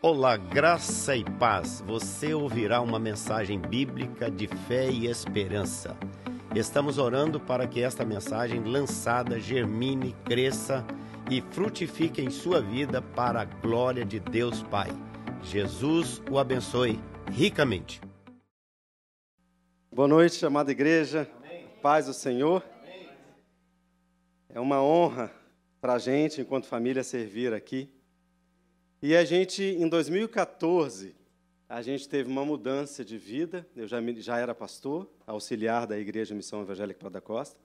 Olá, graça e paz. Você ouvirá uma mensagem bíblica de fé e esperança. Estamos orando para que esta mensagem lançada germine, cresça e frutifique em sua vida para a glória de Deus Pai. Jesus o abençoe ricamente. Boa noite, amada igreja. Paz do Senhor. É uma honra para a gente, enquanto família, servir aqui. E a gente, em 2014, a gente teve uma mudança de vida. Eu já, já era pastor, auxiliar da Igreja Missão Evangélica da Costa.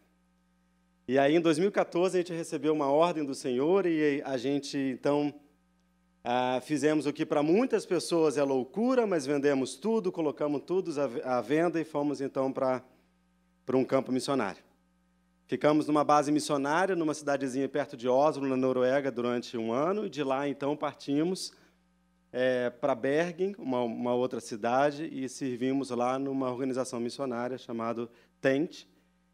E aí, em 2014, a gente recebeu uma ordem do Senhor e a gente, então, ah, fizemos o que para muitas pessoas é loucura, mas vendemos tudo, colocamos tudo à venda e fomos, então, para um campo missionário. Ficamos numa base missionária, numa cidadezinha perto de Oslo, na Noruega, durante um ano, e de lá, então, partimos é, para Bergen, uma, uma, outra cidade, e servimos lá numa organização missionária chamada TENT,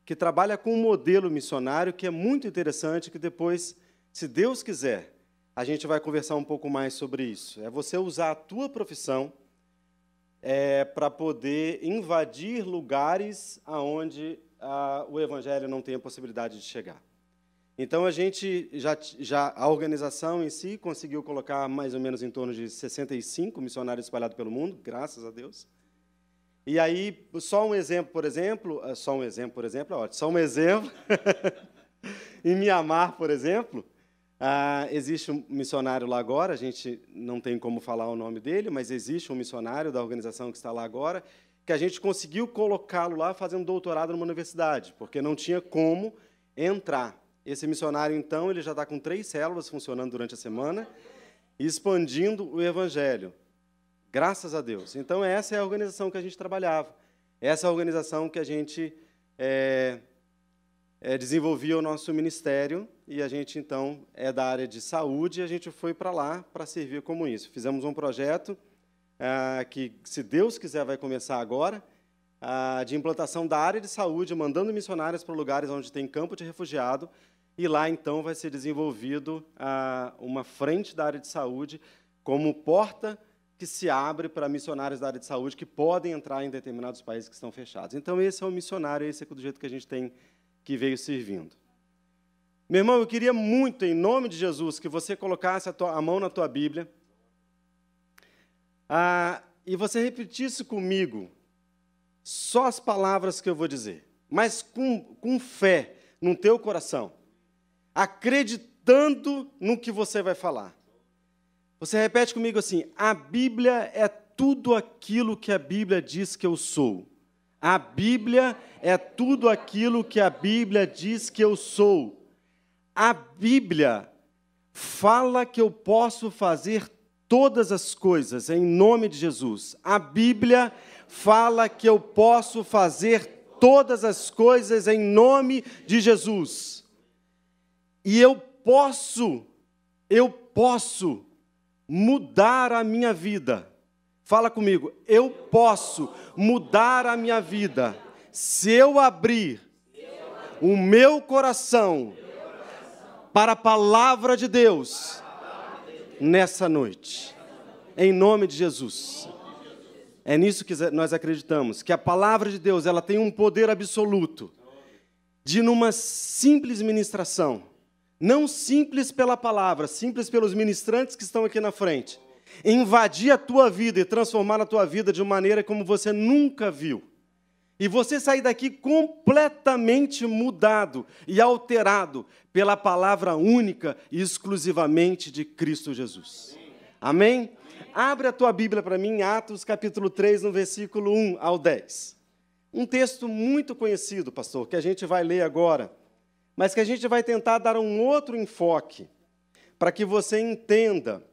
que trabalha com um modelo missionário que é muito interessante, que depois, se Deus quiser, a gente vai conversar um pouco mais sobre isso. É você usar a tua profissão é, para poder invadir lugares aonde a, o evangelho não tem a possibilidade de chegar. Então a gente já, já a organização em si conseguiu colocar mais ou menos em torno de 65 missionários espalhados pelo mundo, graças a Deus. E aí só um exemplo, por exemplo, ah, só um exemplo, por exemplo, é ótimo. Só um exemplo. em Mianmar, por exemplo, ah, existe um missionário lá agora. A gente não tem como falar o nome dele, mas existe um missionário da organização que está lá agora que a gente conseguiu colocá-lo lá fazendo doutorado numa universidade, porque não tinha como entrar. Esse missionário, então, ele já está com três células funcionando durante a semana, expandindo o evangelho. Graças a Deus. Então, essa é a organização que a gente trabalhava. Essa é a organização que a gente é, é, desenvolvia o nosso ministério e a gente, então, é da área de saúde e a gente foi para lá para servir como isso. Fizemos um projeto ah, que, se Deus quiser, vai começar agora, ah, de implantação da área de saúde, mandando missionários para lugares onde tem campo de refugiado, e lá, então, vai ser desenvolvido ah, uma frente da área de saúde como porta que se abre para missionários da área de saúde que podem entrar em determinados países que estão fechados. Então, esse é o missionário, esse é do jeito que a gente tem que veio servindo. Meu irmão, eu queria muito, em nome de Jesus, que você colocasse a, tua, a mão na tua Bíblia ah, e você repetisse comigo só as palavras que eu vou dizer, mas com, com fé no teu coração, acreditando no que você vai falar. Você repete comigo assim: a Bíblia é tudo aquilo que a Bíblia diz que eu sou. A Bíblia é tudo aquilo que a Bíblia diz que eu sou. A Bíblia fala que eu posso fazer todas as coisas em nome de Jesus. A Bíblia fala que eu posso fazer todas as coisas em nome de Jesus. E eu posso, eu posso mudar a minha vida. Fala comigo, eu posso mudar a minha vida se eu abrir o meu coração para a palavra de Deus nessa noite. Em nome de Jesus. É nisso que nós acreditamos, que a palavra de Deus, ela tem um poder absoluto de numa simples ministração, não simples pela palavra, simples pelos ministrantes que estão aqui na frente, invadir a tua vida e transformar a tua vida de uma maneira como você nunca viu. E você sair daqui completamente mudado e alterado pela palavra única e exclusivamente de Cristo Jesus. Amém? Abre a tua Bíblia para mim, Atos capítulo 3, no versículo 1 ao 10. Um texto muito conhecido, pastor, que a gente vai ler agora, mas que a gente vai tentar dar um outro enfoque, para que você entenda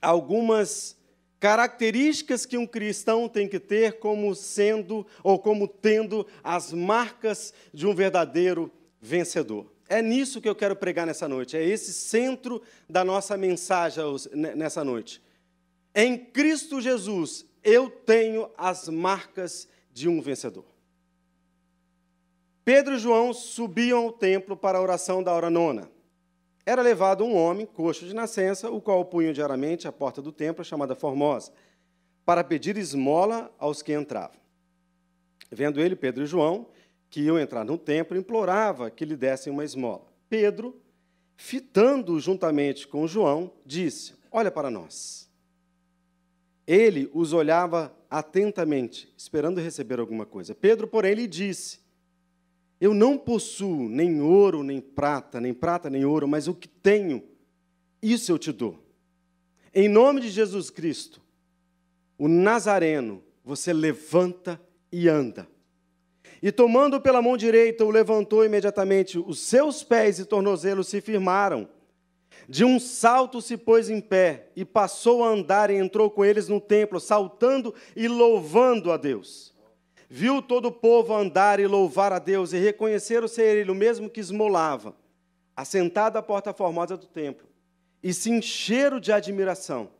algumas características que um cristão tem que ter como sendo ou como tendo as marcas de um verdadeiro vencedor. É nisso que eu quero pregar nessa noite, é esse centro da nossa mensagem nessa noite. Em Cristo Jesus, eu tenho as marcas de um vencedor. Pedro e João subiam ao templo para a oração da hora nona. Era levado um homem, coxo de nascença, o qual punha diariamente à porta do templo, chamada Formosa, para pedir esmola aos que entravam. Vendo ele, Pedro e João, que iam entrar no templo, implorava que lhe dessem uma esmola. Pedro, fitando juntamente com João, disse: Olha para nós. Ele os olhava atentamente, esperando receber alguma coisa. Pedro, porém, lhe disse: Eu não possuo nem ouro, nem prata, nem prata, nem ouro, mas o que tenho, isso eu te dou. Em nome de Jesus Cristo, o Nazareno, você levanta e anda. E tomando pela mão direita, o levantou imediatamente. Os seus pés e tornozelos se firmaram. De um salto se pôs em pé e passou a andar e entrou com eles no templo, saltando e louvando a Deus. Viu todo o povo andar e louvar a Deus e reconheceram ser ele o mesmo que esmolava, assentado à porta formosa do templo, e se encheram de admiração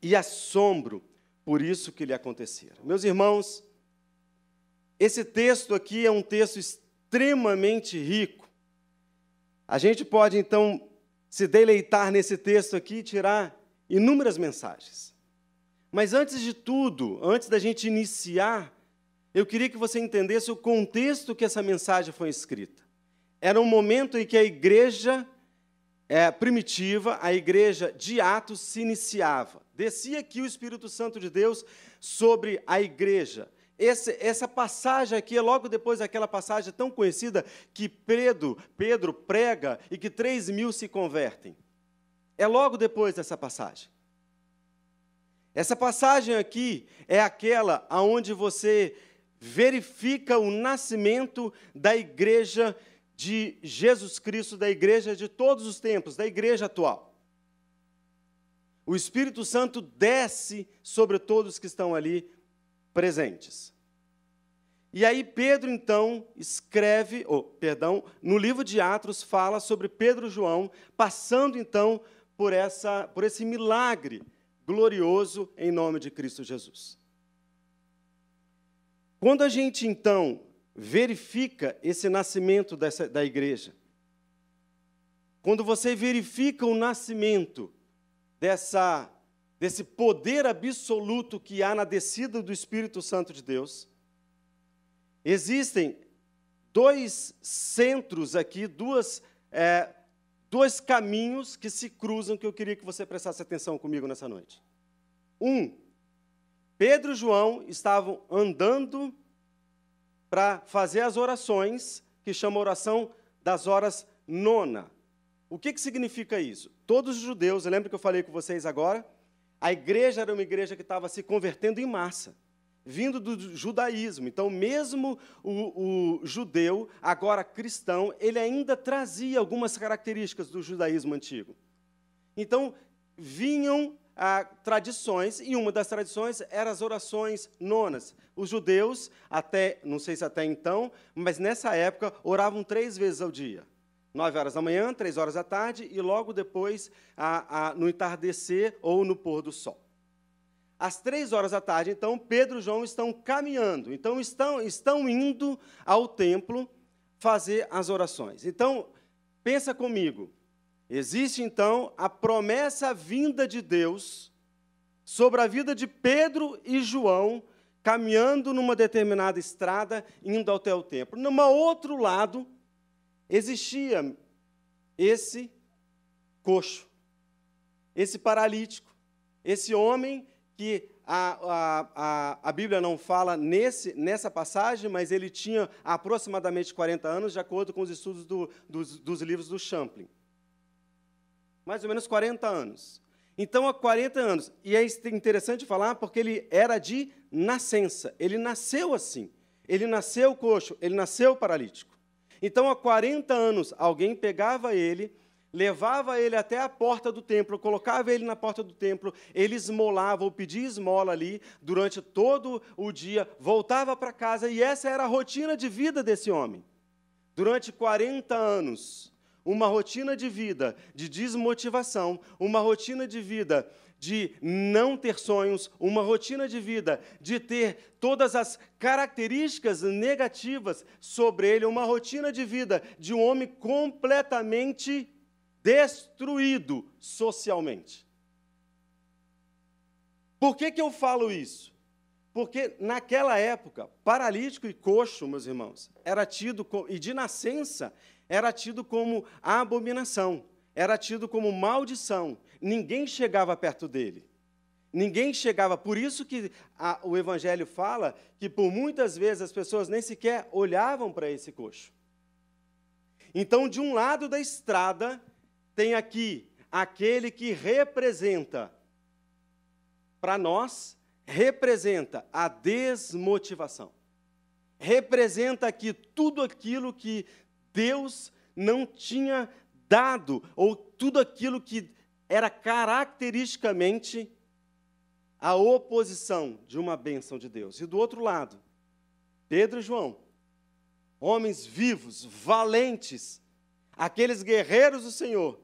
e assombro por isso que lhe acontecera. Meus irmãos, esse texto aqui é um texto extremamente rico. A gente pode então se deleitar nesse texto aqui e tirar inúmeras mensagens. Mas antes de tudo, antes da gente iniciar, eu queria que você entendesse o contexto que essa mensagem foi escrita. Era um momento em que a igreja é, primitiva, a igreja de Atos, se iniciava. Descia aqui o Espírito Santo de Deus sobre a igreja. Esse, essa passagem aqui é logo depois daquela passagem tão conhecida que Pedro, Pedro prega e que três mil se convertem. É logo depois dessa passagem. Essa passagem aqui é aquela aonde você verifica o nascimento da igreja de Jesus Cristo, da igreja de todos os tempos, da igreja atual. O Espírito Santo desce sobre todos que estão ali presentes. E aí Pedro então escreve, ou perdão, no livro de Atos fala sobre Pedro e João passando então por essa por esse milagre glorioso em nome de Cristo Jesus. Quando a gente então verifica esse nascimento dessa, da igreja, quando você verifica o nascimento dessa desse poder absoluto que há na descida do Espírito Santo de Deus, existem dois centros aqui, duas, é, dois caminhos que se cruzam que eu queria que você prestasse atenção comigo nessa noite. Um, Pedro e João estavam andando para fazer as orações, que chama oração das horas nona. O que, que significa isso? Todos os judeus, lembra que eu falei com vocês agora? A igreja era uma igreja que estava se convertendo em massa, vindo do judaísmo. Então, mesmo o, o judeu, agora cristão, ele ainda trazia algumas características do judaísmo antigo. Então, vinham ah, tradições, e uma das tradições eram as orações nonas. Os judeus, até, não sei se até então, mas nessa época, oravam três vezes ao dia. 9 horas da manhã, 3 horas da tarde e logo depois a, a, no entardecer ou no pôr do sol. Às três horas da tarde, então, Pedro e João estão caminhando, então estão, estão indo ao templo fazer as orações. Então, pensa comigo, existe então a promessa vinda de Deus sobre a vida de Pedro e João caminhando numa determinada estrada, indo até o templo. No outro lado, existia esse coxo, esse paralítico, esse homem que a, a, a, a Bíblia não fala nesse, nessa passagem, mas ele tinha aproximadamente 40 anos, de acordo com os estudos do, dos, dos livros do Champlin. Mais ou menos 40 anos. Então, há 40 anos. E é interessante falar porque ele era de nascença. Ele nasceu assim. Ele nasceu coxo, ele nasceu paralítico. Então, há 40 anos, alguém pegava ele, levava ele até a porta do templo, colocava ele na porta do templo, ele esmolava ou pedia esmola ali durante todo o dia, voltava para casa e essa era a rotina de vida desse homem. Durante 40 anos, uma rotina de vida de desmotivação, uma rotina de vida de não ter sonhos, uma rotina de vida, de ter todas as características negativas sobre ele, uma rotina de vida de um homem completamente destruído socialmente. Por que, que eu falo isso? Porque naquela época, paralítico e coxo, meus irmãos, era tido, e de nascença, era tido como abominação, era tido como maldição. Ninguém chegava perto dele. Ninguém chegava. Por isso que a, o Evangelho fala que por muitas vezes as pessoas nem sequer olhavam para esse coxo. Então, de um lado da estrada, tem aqui aquele que representa, para nós, representa a desmotivação. Representa aqui tudo aquilo que Deus não tinha dado, ou tudo aquilo que era caracteristicamente a oposição de uma bênção de Deus. E do outro lado, Pedro e João, homens vivos, valentes, aqueles guerreiros do Senhor,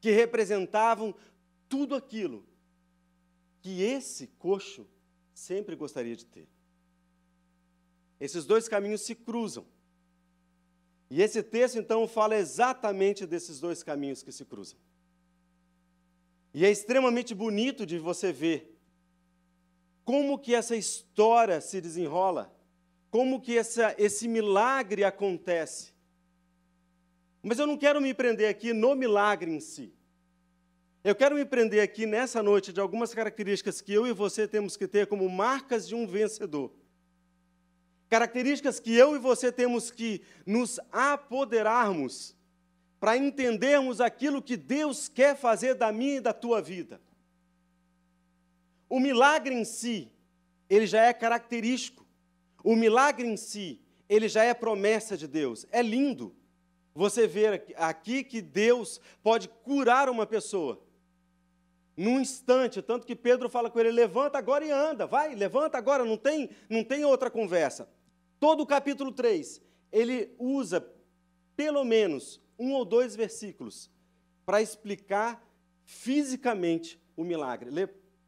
que representavam tudo aquilo que esse coxo sempre gostaria de ter. Esses dois caminhos se cruzam. E esse texto, então, fala exatamente desses dois caminhos que se cruzam. E é extremamente bonito de você ver como que essa história se desenrola, como que essa, esse milagre acontece. Mas eu não quero me prender aqui no milagre em si. Eu quero me prender aqui nessa noite de algumas características que eu e você temos que ter como marcas de um vencedor. Características que eu e você temos que nos apoderarmos para entendermos aquilo que Deus quer fazer da minha e da tua vida. O milagre em si, ele já é característico. O milagre em si, ele já é promessa de Deus. É lindo você ver aqui que Deus pode curar uma pessoa num instante, tanto que Pedro fala com ele: levanta agora e anda, vai, levanta agora, não tem, não tem outra conversa. Todo o capítulo 3, ele usa pelo menos um ou dois versículos para explicar fisicamente o milagre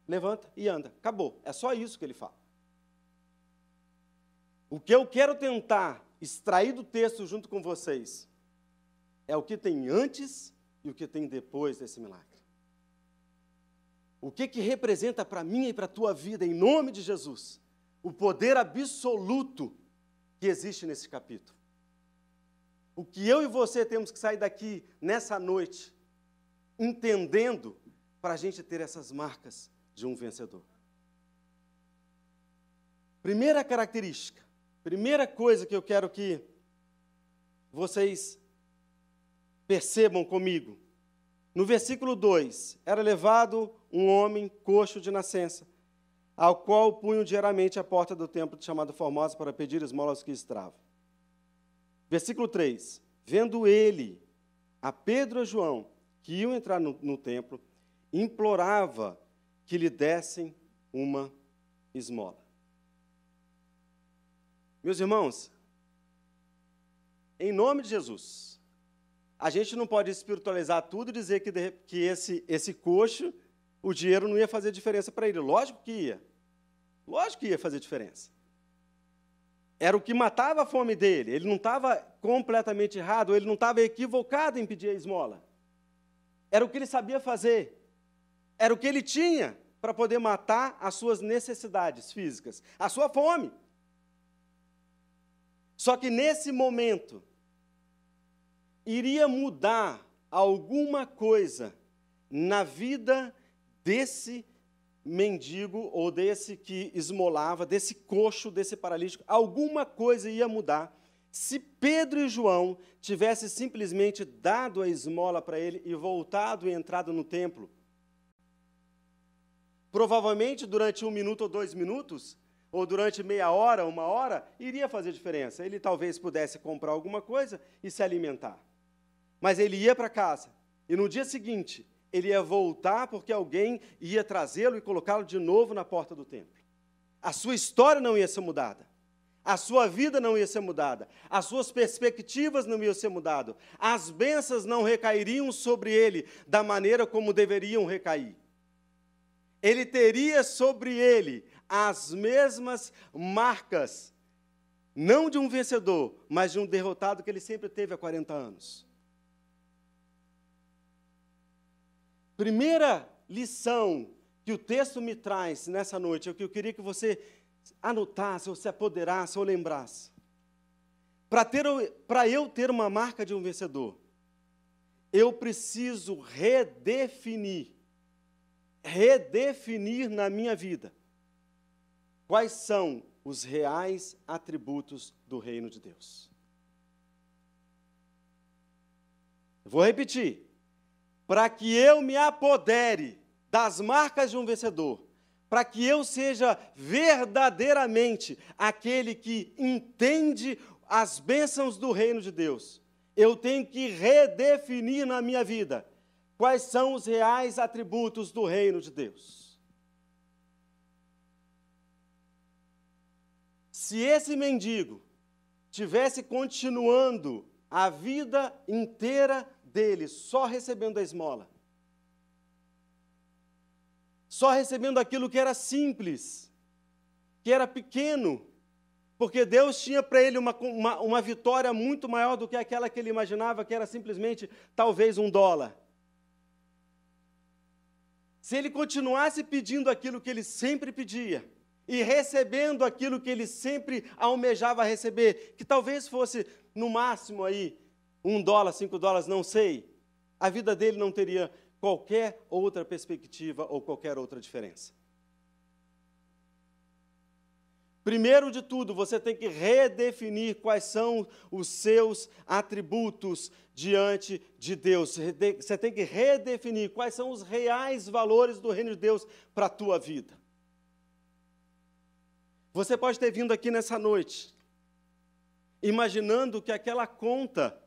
levanta e anda. Acabou. É só isso que ele fala. O que eu quero tentar extrair do texto junto com vocês é o que tem antes e o que tem depois desse milagre. O que, que representa para mim e para a tua vida, em nome de Jesus, o poder absoluto que existe nesse capítulo. O que eu e você temos que sair daqui nessa noite, entendendo, para a gente ter essas marcas de um vencedor. Primeira característica, primeira coisa que eu quero que vocês percebam comigo. No versículo 2: Era levado um homem coxo de nascença, ao qual punham diariamente a porta do templo chamado Formosa para pedir esmolas que estravam. Versículo 3: Vendo ele a Pedro e João, que iam entrar no, no templo, implorava que lhe dessem uma esmola. Meus irmãos, em nome de Jesus, a gente não pode espiritualizar tudo e dizer que, que esse, esse coxo, o dinheiro não ia fazer diferença para ele. Lógico que ia. Lógico que ia fazer diferença. Era o que matava a fome dele. Ele não estava completamente errado, ele não estava equivocado em pedir a esmola. Era o que ele sabia fazer. Era o que ele tinha para poder matar as suas necessidades físicas, a sua fome. Só que nesse momento, iria mudar alguma coisa na vida desse mendigo ou desse que esmolava, desse coxo, desse paralítico, alguma coisa ia mudar se Pedro e João tivessem simplesmente dado a esmola para ele e voltado e entrado no templo provavelmente durante um minuto ou dois minutos, ou durante meia hora, uma hora, iria fazer diferença. Ele talvez pudesse comprar alguma coisa e se alimentar. Mas ele ia para casa, e no dia seguinte, ele ia voltar porque alguém ia trazê-lo e colocá-lo de novo na porta do templo. A sua história não ia ser mudada. A sua vida não ia ser mudada, as suas perspectivas não iam ser mudadas, as bênçãos não recairiam sobre ele da maneira como deveriam recair ele teria sobre ele as mesmas marcas, não de um vencedor, mas de um derrotado que ele sempre teve há 40 anos. Primeira lição que o texto me traz nessa noite, é o que eu queria que você anotasse, ou se apoderasse, ou lembrasse. Para eu ter uma marca de um vencedor, eu preciso redefinir, redefinir na minha vida quais são os reais atributos do reino de Deus. Vou repetir. Para que eu me apodere das marcas de um vencedor, para que eu seja verdadeiramente aquele que entende as bênçãos do reino de Deus, eu tenho que redefinir na minha vida quais são os reais atributos do reino de Deus. Se esse mendigo tivesse continuando a vida inteira dele só recebendo a esmola, só recebendo aquilo que era simples, que era pequeno, porque Deus tinha para ele uma, uma, uma, vitória muito maior do que aquela que ele imaginava, que era simplesmente talvez um dólar. Se ele continuasse pedindo aquilo que ele sempre pedia, e recebendo aquilo que ele sempre almejava receber, que talvez fosse no máximo aí um dólar, cinco dólares, não sei, a vida dele não teria qualquer outra perspectiva ou qualquer outra diferença. Primeiro de tudo, você tem que redefinir quais são os seus atributos diante de Deus. Você tem que redefinir quais são os reais valores do reino de Deus para a tua vida. Você pode ter vindo aqui nessa noite, imaginando que aquela conta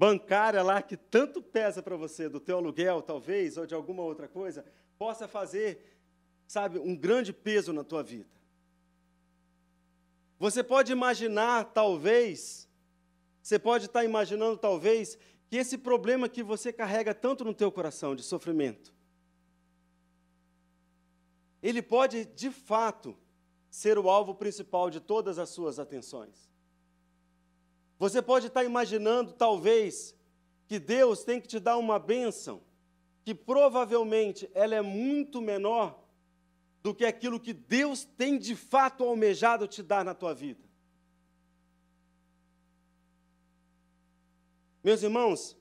bancária lá que tanto pesa para você, do teu aluguel, talvez, ou de alguma outra coisa, possa fazer, sabe, um grande peso na tua vida. Você pode imaginar, talvez, você pode estar imaginando, talvez, que esse problema que você carrega tanto no teu coração de sofrimento, ele pode, de fato, ser o alvo principal de todas as suas atenções. Você pode estar imaginando, talvez, que Deus tem que te dar uma bênção, que provavelmente ela é muito menor do que aquilo que Deus tem de fato almejado te dar na tua vida. Meus irmãos,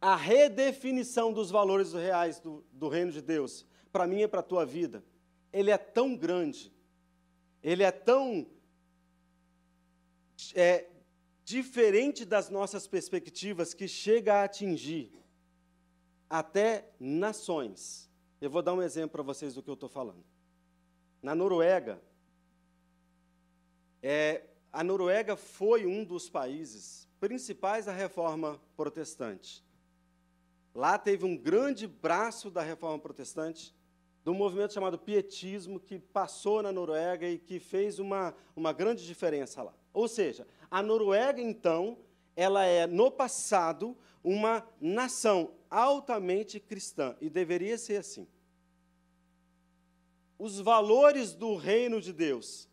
a redefinição dos valores reais do, do reino de Deus, para mim e para a tua vida, ele é tão grande, ele é tão é, diferente das nossas perspectivas que chega a atingir até nações. Eu vou dar um exemplo para vocês do que eu estou falando. Na Noruega, é, a Noruega foi um dos países principais da reforma protestante. Lá teve um grande braço da reforma protestante, do movimento chamado Pietismo, que passou na Noruega e que fez uma, uma grande diferença lá. Ou seja, a Noruega, então, ela é, no passado, uma nação altamente cristã, e deveria ser assim. Os valores do reino de Deus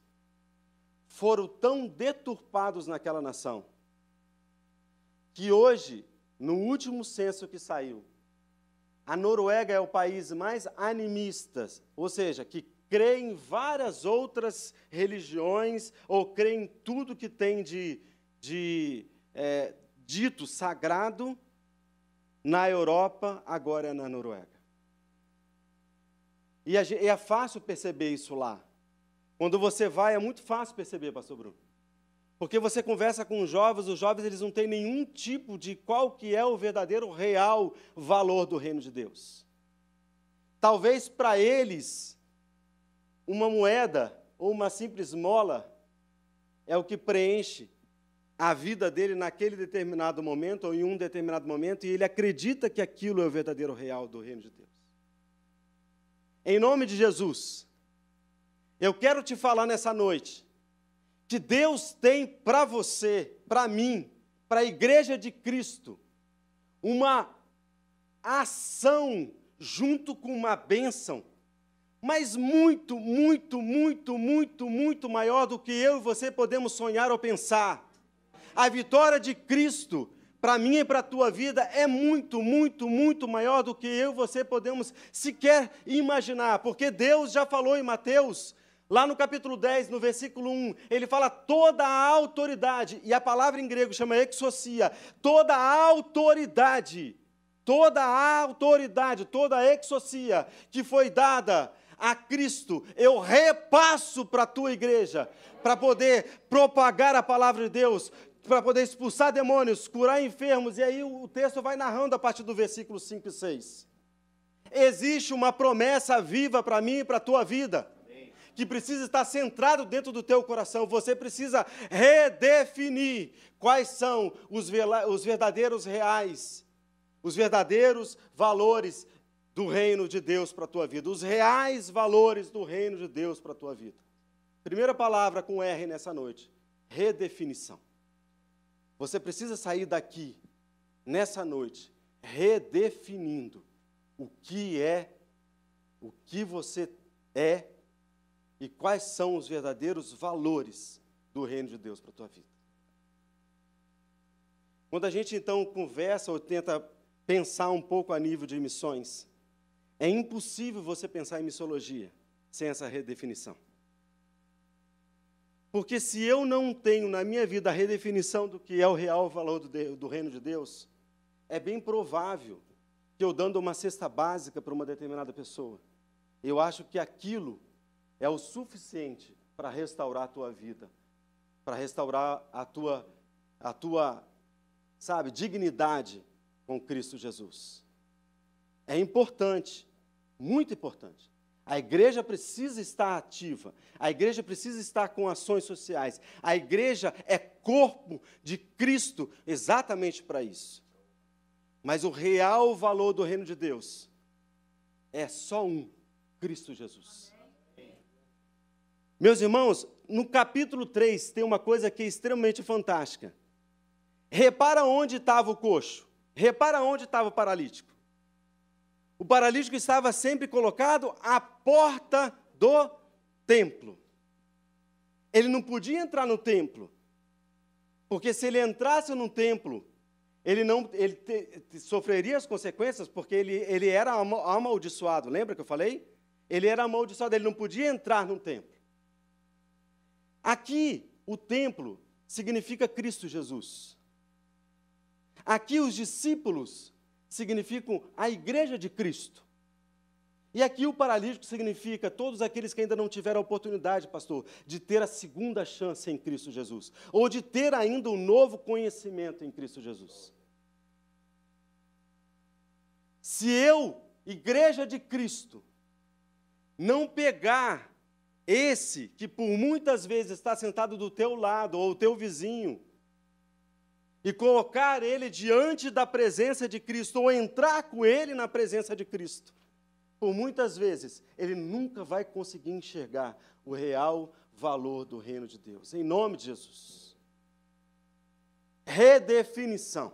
foram tão deturpados naquela nação, que hoje, no último censo que saiu, a Noruega é o país mais animista, ou seja, que crê em várias outras religiões, ou crê em tudo que tem de, de é, dito sagrado na Europa, agora é na Noruega. E é fácil perceber isso lá. Quando você vai, é muito fácil perceber, pastor Bruno. Porque você conversa com os jovens, os jovens eles não têm nenhum tipo de qual que é o verdadeiro, real valor do reino de Deus. Talvez para eles uma moeda ou uma simples mola é o que preenche a vida dele naquele determinado momento ou em um determinado momento e ele acredita que aquilo é o verdadeiro real do reino de Deus. Em nome de Jesus, eu quero te falar nessa noite que Deus tem para você, para mim, para a igreja de Cristo, uma ação junto com uma bênção mas muito, muito, muito, muito, muito maior do que eu e você podemos sonhar ou pensar. A vitória de Cristo para mim e para a tua vida é muito, muito, muito maior do que eu e você podemos sequer imaginar, porque Deus já falou em Mateus, lá no capítulo 10, no versículo 1, ele fala toda a autoridade, e a palavra em grego chama exocia, toda a autoridade, toda a autoridade, toda a exocia que foi dada a Cristo, eu repasso para a tua igreja, para poder propagar a palavra de Deus, para poder expulsar demônios, curar enfermos, e aí o texto vai narrando a partir do versículo 5 e 6. Existe uma promessa viva para mim e para a tua vida, que precisa estar centrado dentro do teu coração. Você precisa redefinir quais são os, os verdadeiros reais, os verdadeiros valores do reino de Deus para a tua vida, os reais valores do reino de Deus para a tua vida. Primeira palavra com R nessa noite: redefinição. Você precisa sair daqui, nessa noite, redefinindo o que é, o que você é e quais são os verdadeiros valores do reino de Deus para a tua vida. Quando a gente então conversa ou tenta pensar um pouco a nível de missões, é impossível você pensar em missologia sem essa redefinição. Porque se eu não tenho na minha vida a redefinição do que é o real valor do, do reino de Deus, é bem provável que eu dando uma cesta básica para uma determinada pessoa, eu acho que aquilo é o suficiente para restaurar a tua vida, para restaurar a tua, a tua, sabe, dignidade com Cristo Jesus. É importante, muito importante. A igreja precisa estar ativa, a igreja precisa estar com ações sociais, a igreja é corpo de Cristo exatamente para isso. Mas o real valor do reino de Deus é só um: Cristo Jesus. Meus irmãos, no capítulo 3 tem uma coisa que é extremamente fantástica. Repara onde estava o coxo, repara onde estava o paralítico. O paralítico estava sempre colocado à porta do templo. Ele não podia entrar no templo, porque se ele entrasse no templo, ele não ele te, sofreria as consequências, porque ele, ele era amaldiçoado. Lembra que eu falei? Ele era amaldiçoado, ele não podia entrar no templo. Aqui, o templo significa Cristo Jesus. Aqui, os discípulos significam a igreja de Cristo. E aqui o paralítico significa todos aqueles que ainda não tiveram a oportunidade, pastor, de ter a segunda chance em Cristo Jesus, ou de ter ainda um novo conhecimento em Cristo Jesus. Se eu, igreja de Cristo, não pegar esse que por muitas vezes está sentado do teu lado, ou o teu vizinho, e colocar ele diante da presença de Cristo, ou entrar com ele na presença de Cristo, por muitas vezes, ele nunca vai conseguir enxergar o real valor do reino de Deus. Em nome de Jesus. Redefinição.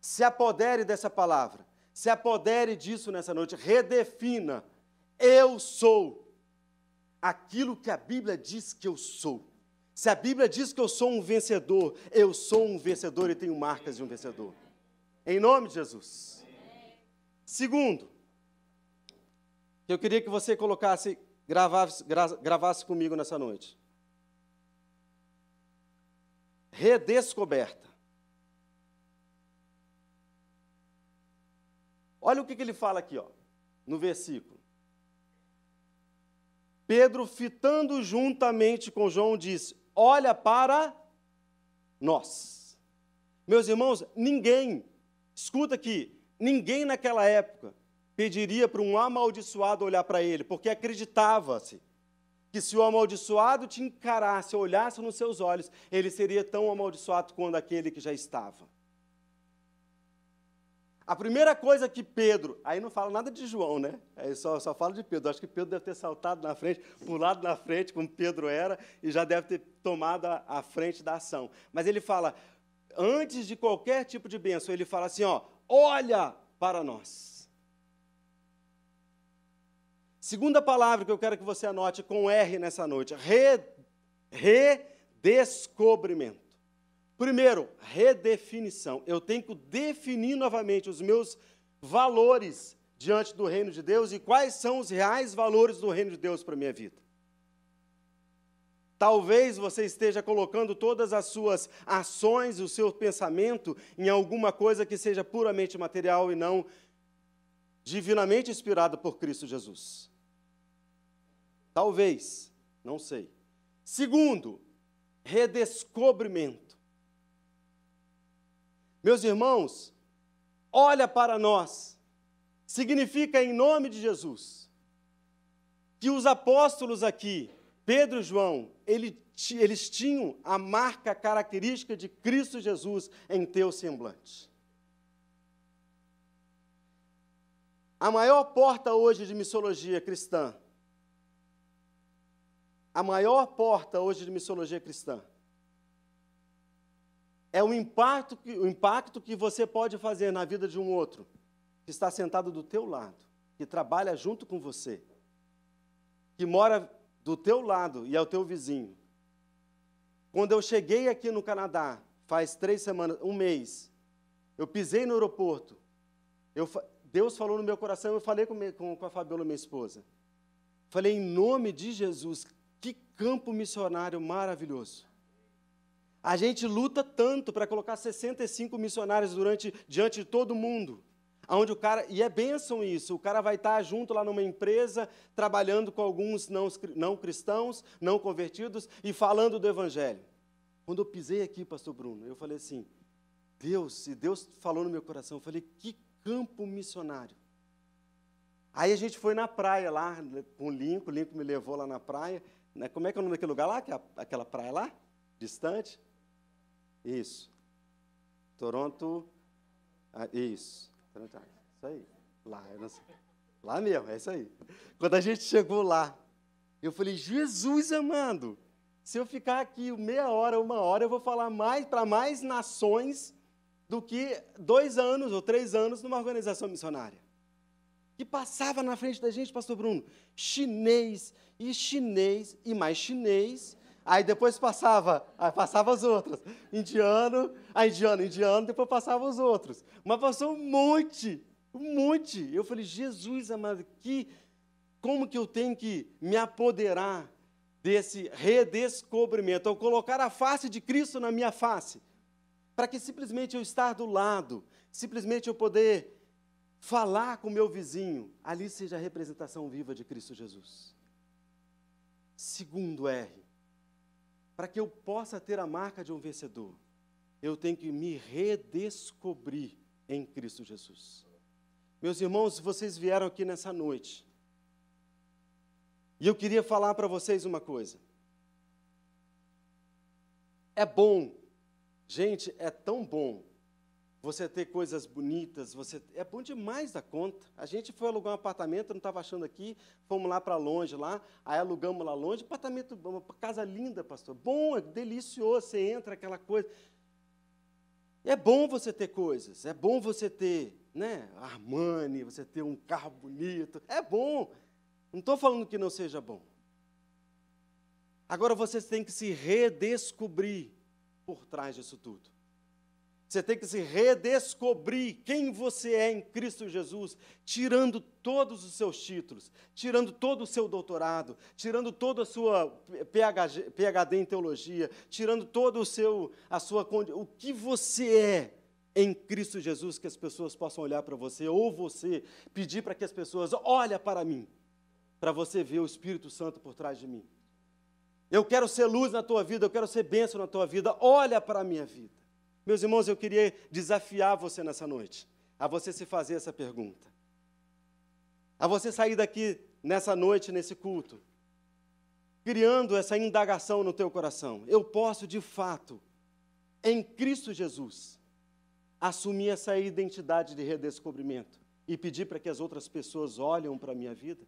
Se apodere dessa palavra. Se apodere disso nessa noite. Redefina. Eu sou aquilo que a Bíblia diz que eu sou. Se a Bíblia diz que eu sou um vencedor, eu sou um vencedor e tenho marcas de um vencedor. Em nome de Jesus. Segundo, eu queria que você colocasse, gravasse, gravasse comigo nessa noite. Redescoberta. Olha o que, que ele fala aqui, ó, no versículo. Pedro, fitando juntamente com João, disse: olha para nós. Meus irmãos, ninguém, escuta aqui, ninguém naquela época pediria para um amaldiçoado olhar para ele, porque acreditava-se que se o amaldiçoado te encarasse, olhasse nos seus olhos, ele seria tão amaldiçoado quanto aquele que já estava. A primeira coisa que Pedro, aí não fala nada de João, né? Aí só, só fala de Pedro. Acho que Pedro deve ter saltado na frente, pulado na frente, como Pedro era, e já deve ter tomado a, a frente da ação. Mas ele fala, antes de qualquer tipo de bênção, ele fala assim: ó, olha para nós. Segunda palavra que eu quero que você anote com R nessa noite: redescobrimento. Primeiro, redefinição. Eu tenho que definir novamente os meus valores diante do reino de Deus e quais são os reais valores do reino de Deus para a minha vida. Talvez você esteja colocando todas as suas ações, o seu pensamento em alguma coisa que seja puramente material e não divinamente inspirada por Cristo Jesus. Talvez, não sei. Segundo, redescobrimento. Meus irmãos, olha para nós. Significa em nome de Jesus que os apóstolos aqui Pedro e João, ele, eles tinham a marca característica de Cristo Jesus em teu semblante. A maior porta hoje de missologia cristã, a maior porta hoje de missologia cristã, é o impacto, que, o impacto que você pode fazer na vida de um outro, que está sentado do teu lado, que trabalha junto com você, que mora do teu lado e ao teu vizinho. Quando eu cheguei aqui no Canadá, faz três semanas, um mês, eu pisei no aeroporto, eu, Deus falou no meu coração, eu falei com, com, com a Fabiola, minha esposa. Falei, em nome de Jesus, que campo missionário maravilhoso. A gente luta tanto para colocar 65 missionários durante, diante de todo mundo. Onde o cara, e é bênção isso, o cara vai estar junto lá numa empresa, trabalhando com alguns não, não cristãos, não convertidos, e falando do Evangelho. Quando eu pisei aqui, pastor Bruno, eu falei assim, Deus, e Deus falou no meu coração, eu falei, que campo missionário. Aí a gente foi na praia lá, com o Lincoln, o Lincoln me levou lá na praia, né? como é que é o nome daquele lugar lá, é aquela praia lá, distante? Isso. Toronto, ah, isso. Isso aí. Lá, lá mesmo, é isso aí. Quando a gente chegou lá, eu falei, Jesus amado, se eu ficar aqui meia hora, uma hora, eu vou falar mais para mais nações do que dois anos ou três anos numa organização missionária. Que passava na frente da gente, pastor Bruno, chinês e chinês e mais chinês. Aí depois passava, aí passava as outras. Indiano, a indiano, indiano, depois passava os outros. Mas passou um monte, um monte. Eu falei, Jesus amado, que, como que eu tenho que me apoderar desse redescobrimento? Ao colocar a face de Cristo na minha face. Para que simplesmente eu estar do lado, simplesmente eu poder falar com o meu vizinho, ali seja a representação viva de Cristo Jesus. Segundo R, para que eu possa ter a marca de um vencedor, eu tenho que me redescobrir em Cristo Jesus. Meus irmãos, vocês vieram aqui nessa noite, e eu queria falar para vocês uma coisa. É bom, gente, é tão bom você ter coisas bonitas, você é bom demais da conta. A gente foi alugar um apartamento, não estava achando aqui, fomos lá para longe lá, aí alugamos lá longe, apartamento, uma casa linda, pastor. Bom, é delicioso, você entra aquela coisa. É bom você ter coisas, é bom você ter, né, Armani, você ter um carro bonito. É bom. Não estou falando que não seja bom. Agora vocês têm que se redescobrir por trás disso tudo. Você tem que se redescobrir quem você é em Cristo Jesus, tirando todos os seus títulos, tirando todo o seu doutorado, tirando toda a sua PhD, em teologia, tirando todo o seu a sua o que você é em Cristo Jesus que as pessoas possam olhar para você ou você pedir para que as pessoas olhem para mim, para você ver o Espírito Santo por trás de mim. Eu quero ser luz na tua vida, eu quero ser bênção na tua vida. Olha para a minha vida. Meus irmãos, eu queria desafiar você nessa noite, a você se fazer essa pergunta. A você sair daqui nessa noite, nesse culto, criando essa indagação no teu coração. Eu posso, de fato, em Cristo Jesus, assumir essa identidade de redescobrimento e pedir para que as outras pessoas olhem para a minha vida?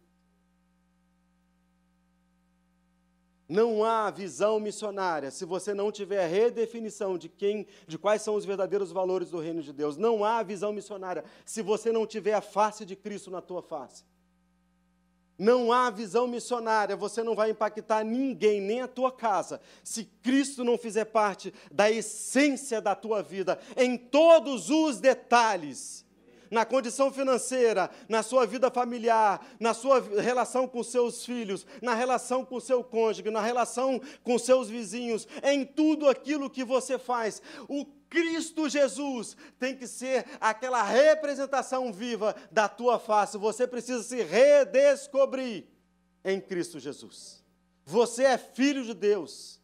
Não há visão missionária se você não tiver redefinição de quem, de quais são os verdadeiros valores do reino de Deus. Não há visão missionária se você não tiver a face de Cristo na tua face. não há visão missionária, você não vai impactar ninguém, nem a tua casa, se Cristo não fizer parte da essência da tua vida, em todos os detalhes. Na condição financeira, na sua vida familiar, na sua relação com seus filhos, na relação com seu cônjuge, na relação com seus vizinhos, em tudo aquilo que você faz. O Cristo Jesus tem que ser aquela representação viva da tua face. Você precisa se redescobrir em Cristo Jesus. Você é filho de Deus.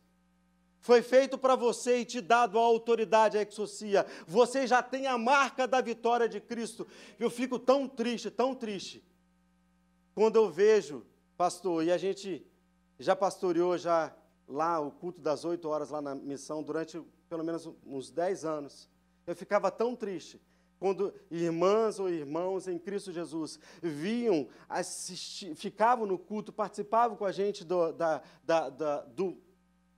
Foi feito para você e te dado a autoridade a exorcia. Você já tem a marca da vitória de Cristo. Eu fico tão triste, tão triste, quando eu vejo, pastor, e a gente já pastoreou já lá o culto das oito horas lá na missão durante pelo menos uns 10 anos, eu ficava tão triste quando irmãs ou irmãos em Cristo Jesus viam, ficavam no culto, participavam com a gente do, da, da, da, do,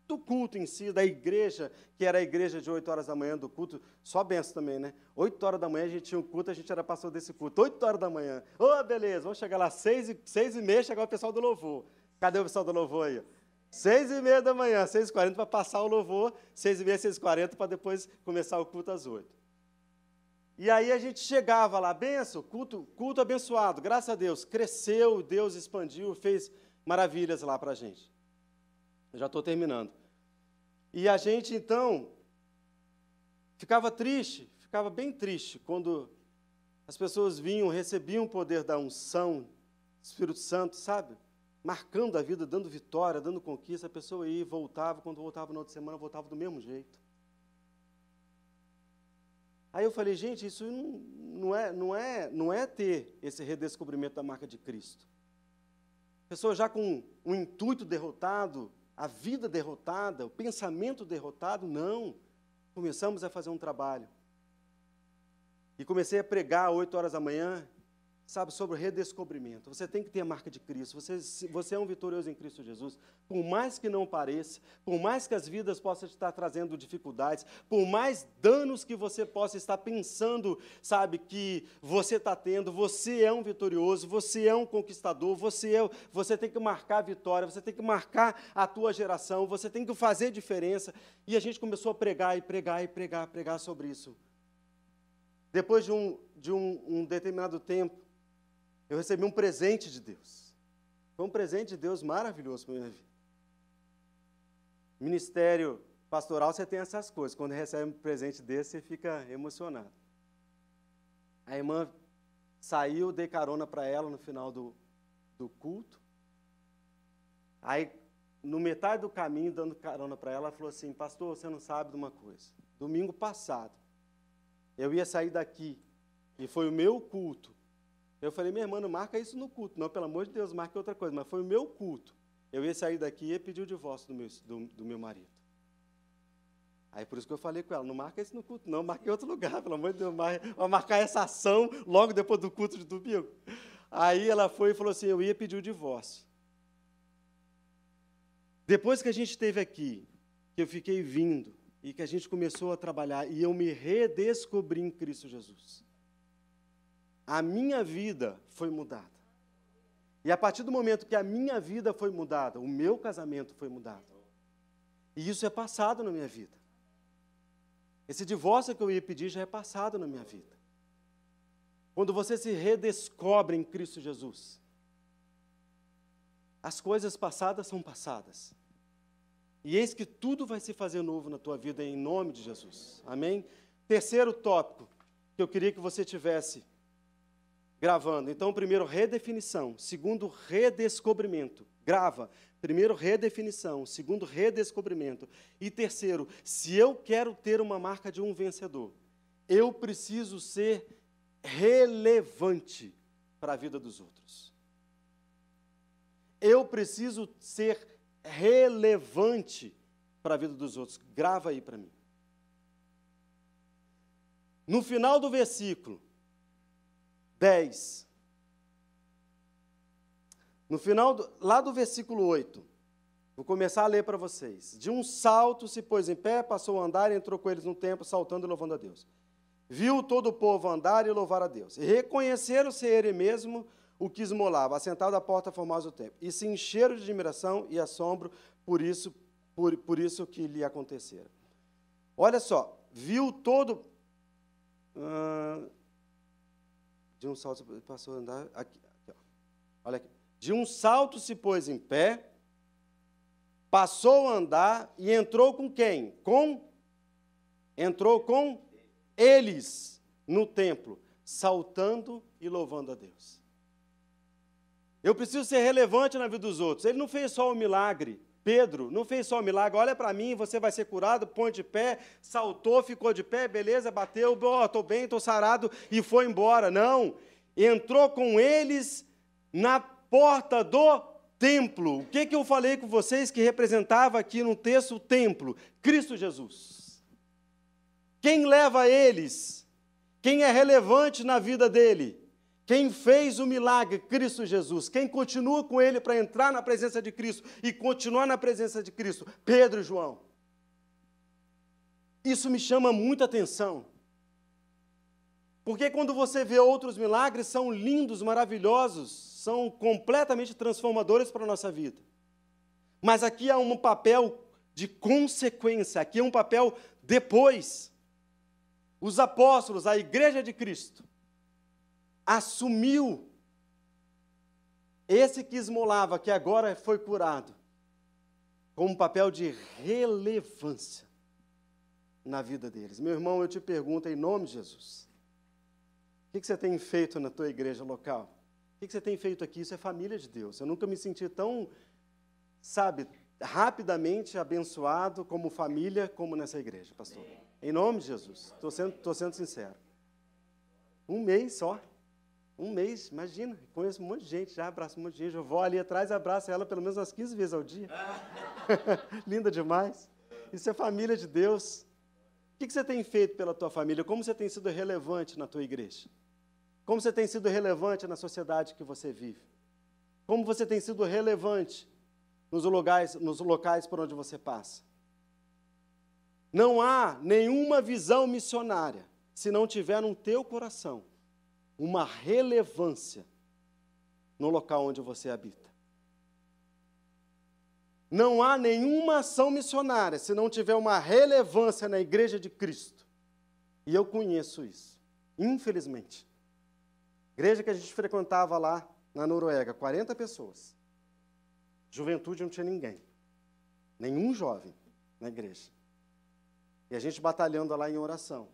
do culto em si, da igreja, que era a igreja de 8 horas da manhã do culto, só benção também, né? 8 horas da manhã a gente tinha um culto, a gente era pastor desse culto, 8 horas da manhã. Ô, oh, beleza, vamos chegar lá, 6 e, 6 e meia, chegar o pessoal do louvor. Cadê o pessoal do louvor aí? Seis e meia da manhã, seis e quarenta para passar o louvor, seis e meia, seis e quarenta para depois começar o culto às oito. E aí a gente chegava lá, benção, culto, culto abençoado, graças a Deus, cresceu, Deus expandiu, fez maravilhas lá para a gente. Eu já estou terminando. E a gente, então, ficava triste, ficava bem triste, quando as pessoas vinham, recebiam o poder da unção, Espírito Santo, sabe? marcando a vida, dando vitória, dando conquista, a pessoa ia voltava, quando voltava na outra semana, voltava do mesmo jeito. Aí eu falei, gente, isso não, é, não, é, não é ter esse redescobrimento da marca de Cristo. Pessoa já com o intuito derrotado, a vida derrotada, o pensamento derrotado, não. Começamos a fazer um trabalho. E comecei a pregar às 8 horas da manhã, sabe, sobre o redescobrimento. Você tem que ter a marca de Cristo. Você, você é um vitorioso em Cristo Jesus. Por mais que não pareça, por mais que as vidas possam estar trazendo dificuldades, por mais danos que você possa estar pensando, sabe, que você está tendo, você é um vitorioso, você é um conquistador, você, é, você tem que marcar a vitória, você tem que marcar a tua geração, você tem que fazer diferença. E a gente começou a pregar e pregar e pregar, pregar sobre isso. Depois de um, de um, um determinado tempo, eu recebi um presente de Deus. Foi um presente de Deus maravilhoso para a minha vida. Ministério pastoral, você tem essas coisas. Quando recebe um presente desse, você fica emocionado. A irmã saiu, dei carona para ela no final do, do culto. Aí, no metade do caminho, dando carona para ela, ela falou assim: Pastor, você não sabe de uma coisa. Domingo passado, eu ia sair daqui, e foi o meu culto. Eu falei, minha irmã, não marca isso no culto. Não, pelo amor de Deus, marque outra coisa. Mas foi o meu culto. Eu ia sair daqui e pedir o divórcio do meu, do, do meu marido. Aí por isso que eu falei com ela, não marca isso no culto, não, marque em outro lugar, pelo amor de Deus, vai marcar essa ação logo depois do culto de domingo. Aí ela foi e falou assim, eu ia pedir o divórcio. Depois que a gente esteve aqui, que eu fiquei vindo, e que a gente começou a trabalhar, e eu me redescobri em Cristo Jesus a minha vida foi mudada. E a partir do momento que a minha vida foi mudada, o meu casamento foi mudado. E isso é passado na minha vida. Esse divórcio que eu ia pedir já é passado na minha vida. Quando você se redescobre em Cristo Jesus, as coisas passadas são passadas. E eis que tudo vai se fazer novo na tua vida em nome de Jesus. Amém? Terceiro tópico que eu queria que você tivesse gravando. Então, primeiro, redefinição. Segundo, redescobrimento. Grava. Primeiro, redefinição. Segundo, redescobrimento. E terceiro, se eu quero ter uma marca de um vencedor, eu preciso ser relevante para a vida dos outros. Eu preciso ser relevante para a vida dos outros. Grava aí para mim. No final do versículo, 10. No final, do, lá do versículo 8, vou começar a ler para vocês. De um salto se pôs em pé, passou a andar e entrou com eles no templo, saltando e louvando a Deus. Viu todo o povo andar e louvar a Deus. E reconheceram ser ele mesmo o que esmolava, assentado à porta formosa do templo, e se encheram de admiração e assombro por isso, por, por isso que lhe acontecera. Olha só, viu todo. De um salto passou a andar. Aqui, aqui, olha aqui. De um salto se pôs em pé, passou a andar e entrou com quem? Com entrou com eles no templo, saltando e louvando a Deus. Eu preciso ser relevante na vida dos outros. Ele não fez só o milagre. Pedro não fez só o milagre. Olha para mim, você vai ser curado. Põe de pé, saltou, ficou de pé, beleza, bateu, estou oh, bem, estou sarado e foi embora. Não. Entrou com eles na porta do templo. O que, que eu falei com vocês que representava aqui no texto o templo? Cristo Jesus. Quem leva eles? Quem é relevante na vida dele? Quem fez o milagre? Cristo Jesus. Quem continua com ele para entrar na presença de Cristo e continuar na presença de Cristo? Pedro e João. Isso me chama muita atenção. Porque quando você vê outros milagres, são lindos, maravilhosos, são completamente transformadores para a nossa vida. Mas aqui há um papel de consequência, aqui é um papel depois. Os apóstolos, a igreja de Cristo, assumiu esse que esmolava, que agora foi curado, com um papel de relevância na vida deles. Meu irmão, eu te pergunto em nome de Jesus, o que você tem feito na tua igreja local? O que você tem feito aqui? Isso é família de Deus. Eu nunca me senti tão, sabe, rapidamente abençoado como família, como nessa igreja, pastor. Em nome de Jesus. Estou sendo, sendo sincero. Um mês só. Um mês, imagina, conheço um monte de gente, já abraço um monte de gente. Eu vou ali atrás e abraço ela pelo menos umas 15 vezes ao dia. Linda demais. Isso é família de Deus. O que você tem feito pela tua família? Como você tem sido relevante na tua igreja? Como você tem sido relevante na sociedade que você vive? Como você tem sido relevante nos locais, nos locais por onde você passa? Não há nenhuma visão missionária se não tiver no teu coração uma relevância no local onde você habita. Não há nenhuma ação missionária se não tiver uma relevância na igreja de Cristo. E eu conheço isso, infelizmente. Igreja que a gente frequentava lá na Noruega, 40 pessoas. Juventude não tinha ninguém. Nenhum jovem na igreja. E a gente batalhando lá em oração.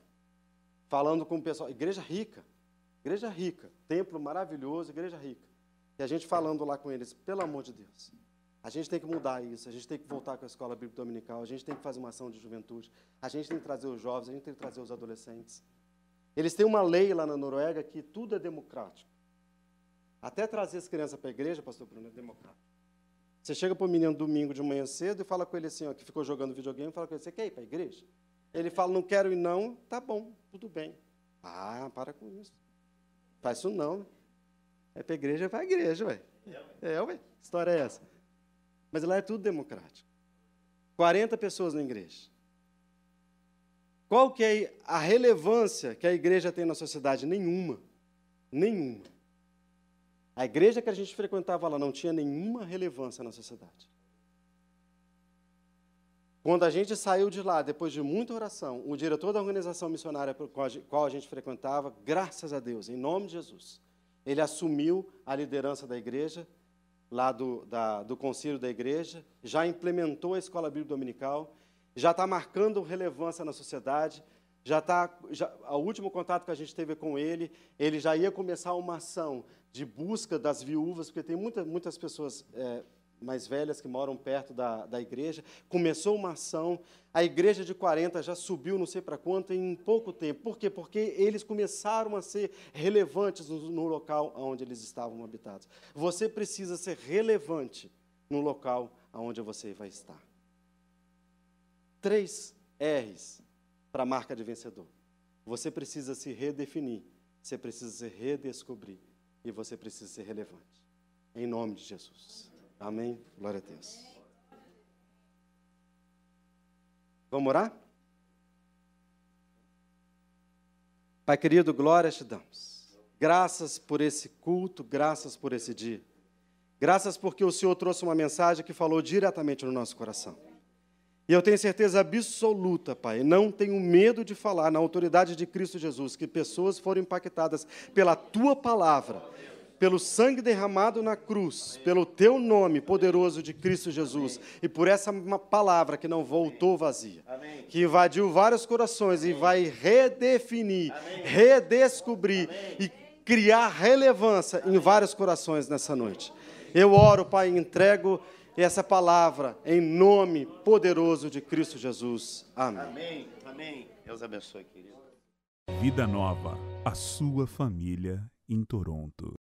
Falando com o pessoal. Igreja rica. Igreja rica, templo maravilhoso, igreja rica. E a gente falando lá com eles, pelo amor de Deus, a gente tem que mudar isso, a gente tem que voltar com a escola bíblica dominical, a gente tem que fazer uma ação de juventude, a gente tem que trazer os jovens, a gente tem que trazer os adolescentes. Eles têm uma lei lá na Noruega que tudo é democrático. Até trazer as crianças para a igreja, pastor Bruno, é democrático. Você chega para o menino domingo de manhã cedo e fala com ele assim, ó, que ficou jogando videogame, fala com ele, você quer ir para a igreja? Ele fala, não quero ir não, tá bom, tudo bem. Ah, para com isso. Faz isso não. É para a igreja, é para a igreja, ué. É, ué. Que história é essa? Mas lá é tudo democrático. 40 pessoas na igreja. Qual que é a relevância que a igreja tem na sociedade? Nenhuma. Nenhuma. A igreja que a gente frequentava lá não tinha nenhuma relevância na sociedade. Quando a gente saiu de lá, depois de muita oração, o diretor da organização missionária para qual a gente frequentava, graças a Deus, em nome de Jesus, ele assumiu a liderança da igreja, lá do, da, do concílio da igreja, já implementou a escola bíblica dominical, já está marcando relevância na sociedade, já está, o último contato que a gente teve com ele, ele já ia começar uma ação de busca das viúvas, porque tem muita, muitas pessoas é, mais velhas que moram perto da, da igreja. Começou uma ação, a igreja de 40 já subiu não sei para quanto em pouco tempo. Por quê? Porque eles começaram a ser relevantes no, no local onde eles estavam habitados. Você precisa ser relevante no local onde você vai estar. Três R's para a marca de vencedor. Você precisa se redefinir, você precisa se redescobrir e você precisa ser relevante. Em nome de Jesus. Amém? Glória a Deus. Vamos orar? Pai querido, glória te damos. Graças por esse culto, graças por esse dia. Graças porque o Senhor trouxe uma mensagem que falou diretamente no nosso coração. E eu tenho certeza absoluta, Pai, não tenho medo de falar na autoridade de Cristo Jesus que pessoas foram impactadas pela tua palavra, pelo sangue derramado na cruz, pelo teu nome poderoso de Cristo Jesus e por essa palavra que não voltou vazia, que invadiu vários corações e vai redefinir, redescobrir e criar relevância em vários corações nessa noite. Eu oro, Pai, entrego essa palavra em nome poderoso de Cristo Jesus. Amém. Amém. Amém. Deus abençoe, querido. Vida Nova, a sua família em Toronto.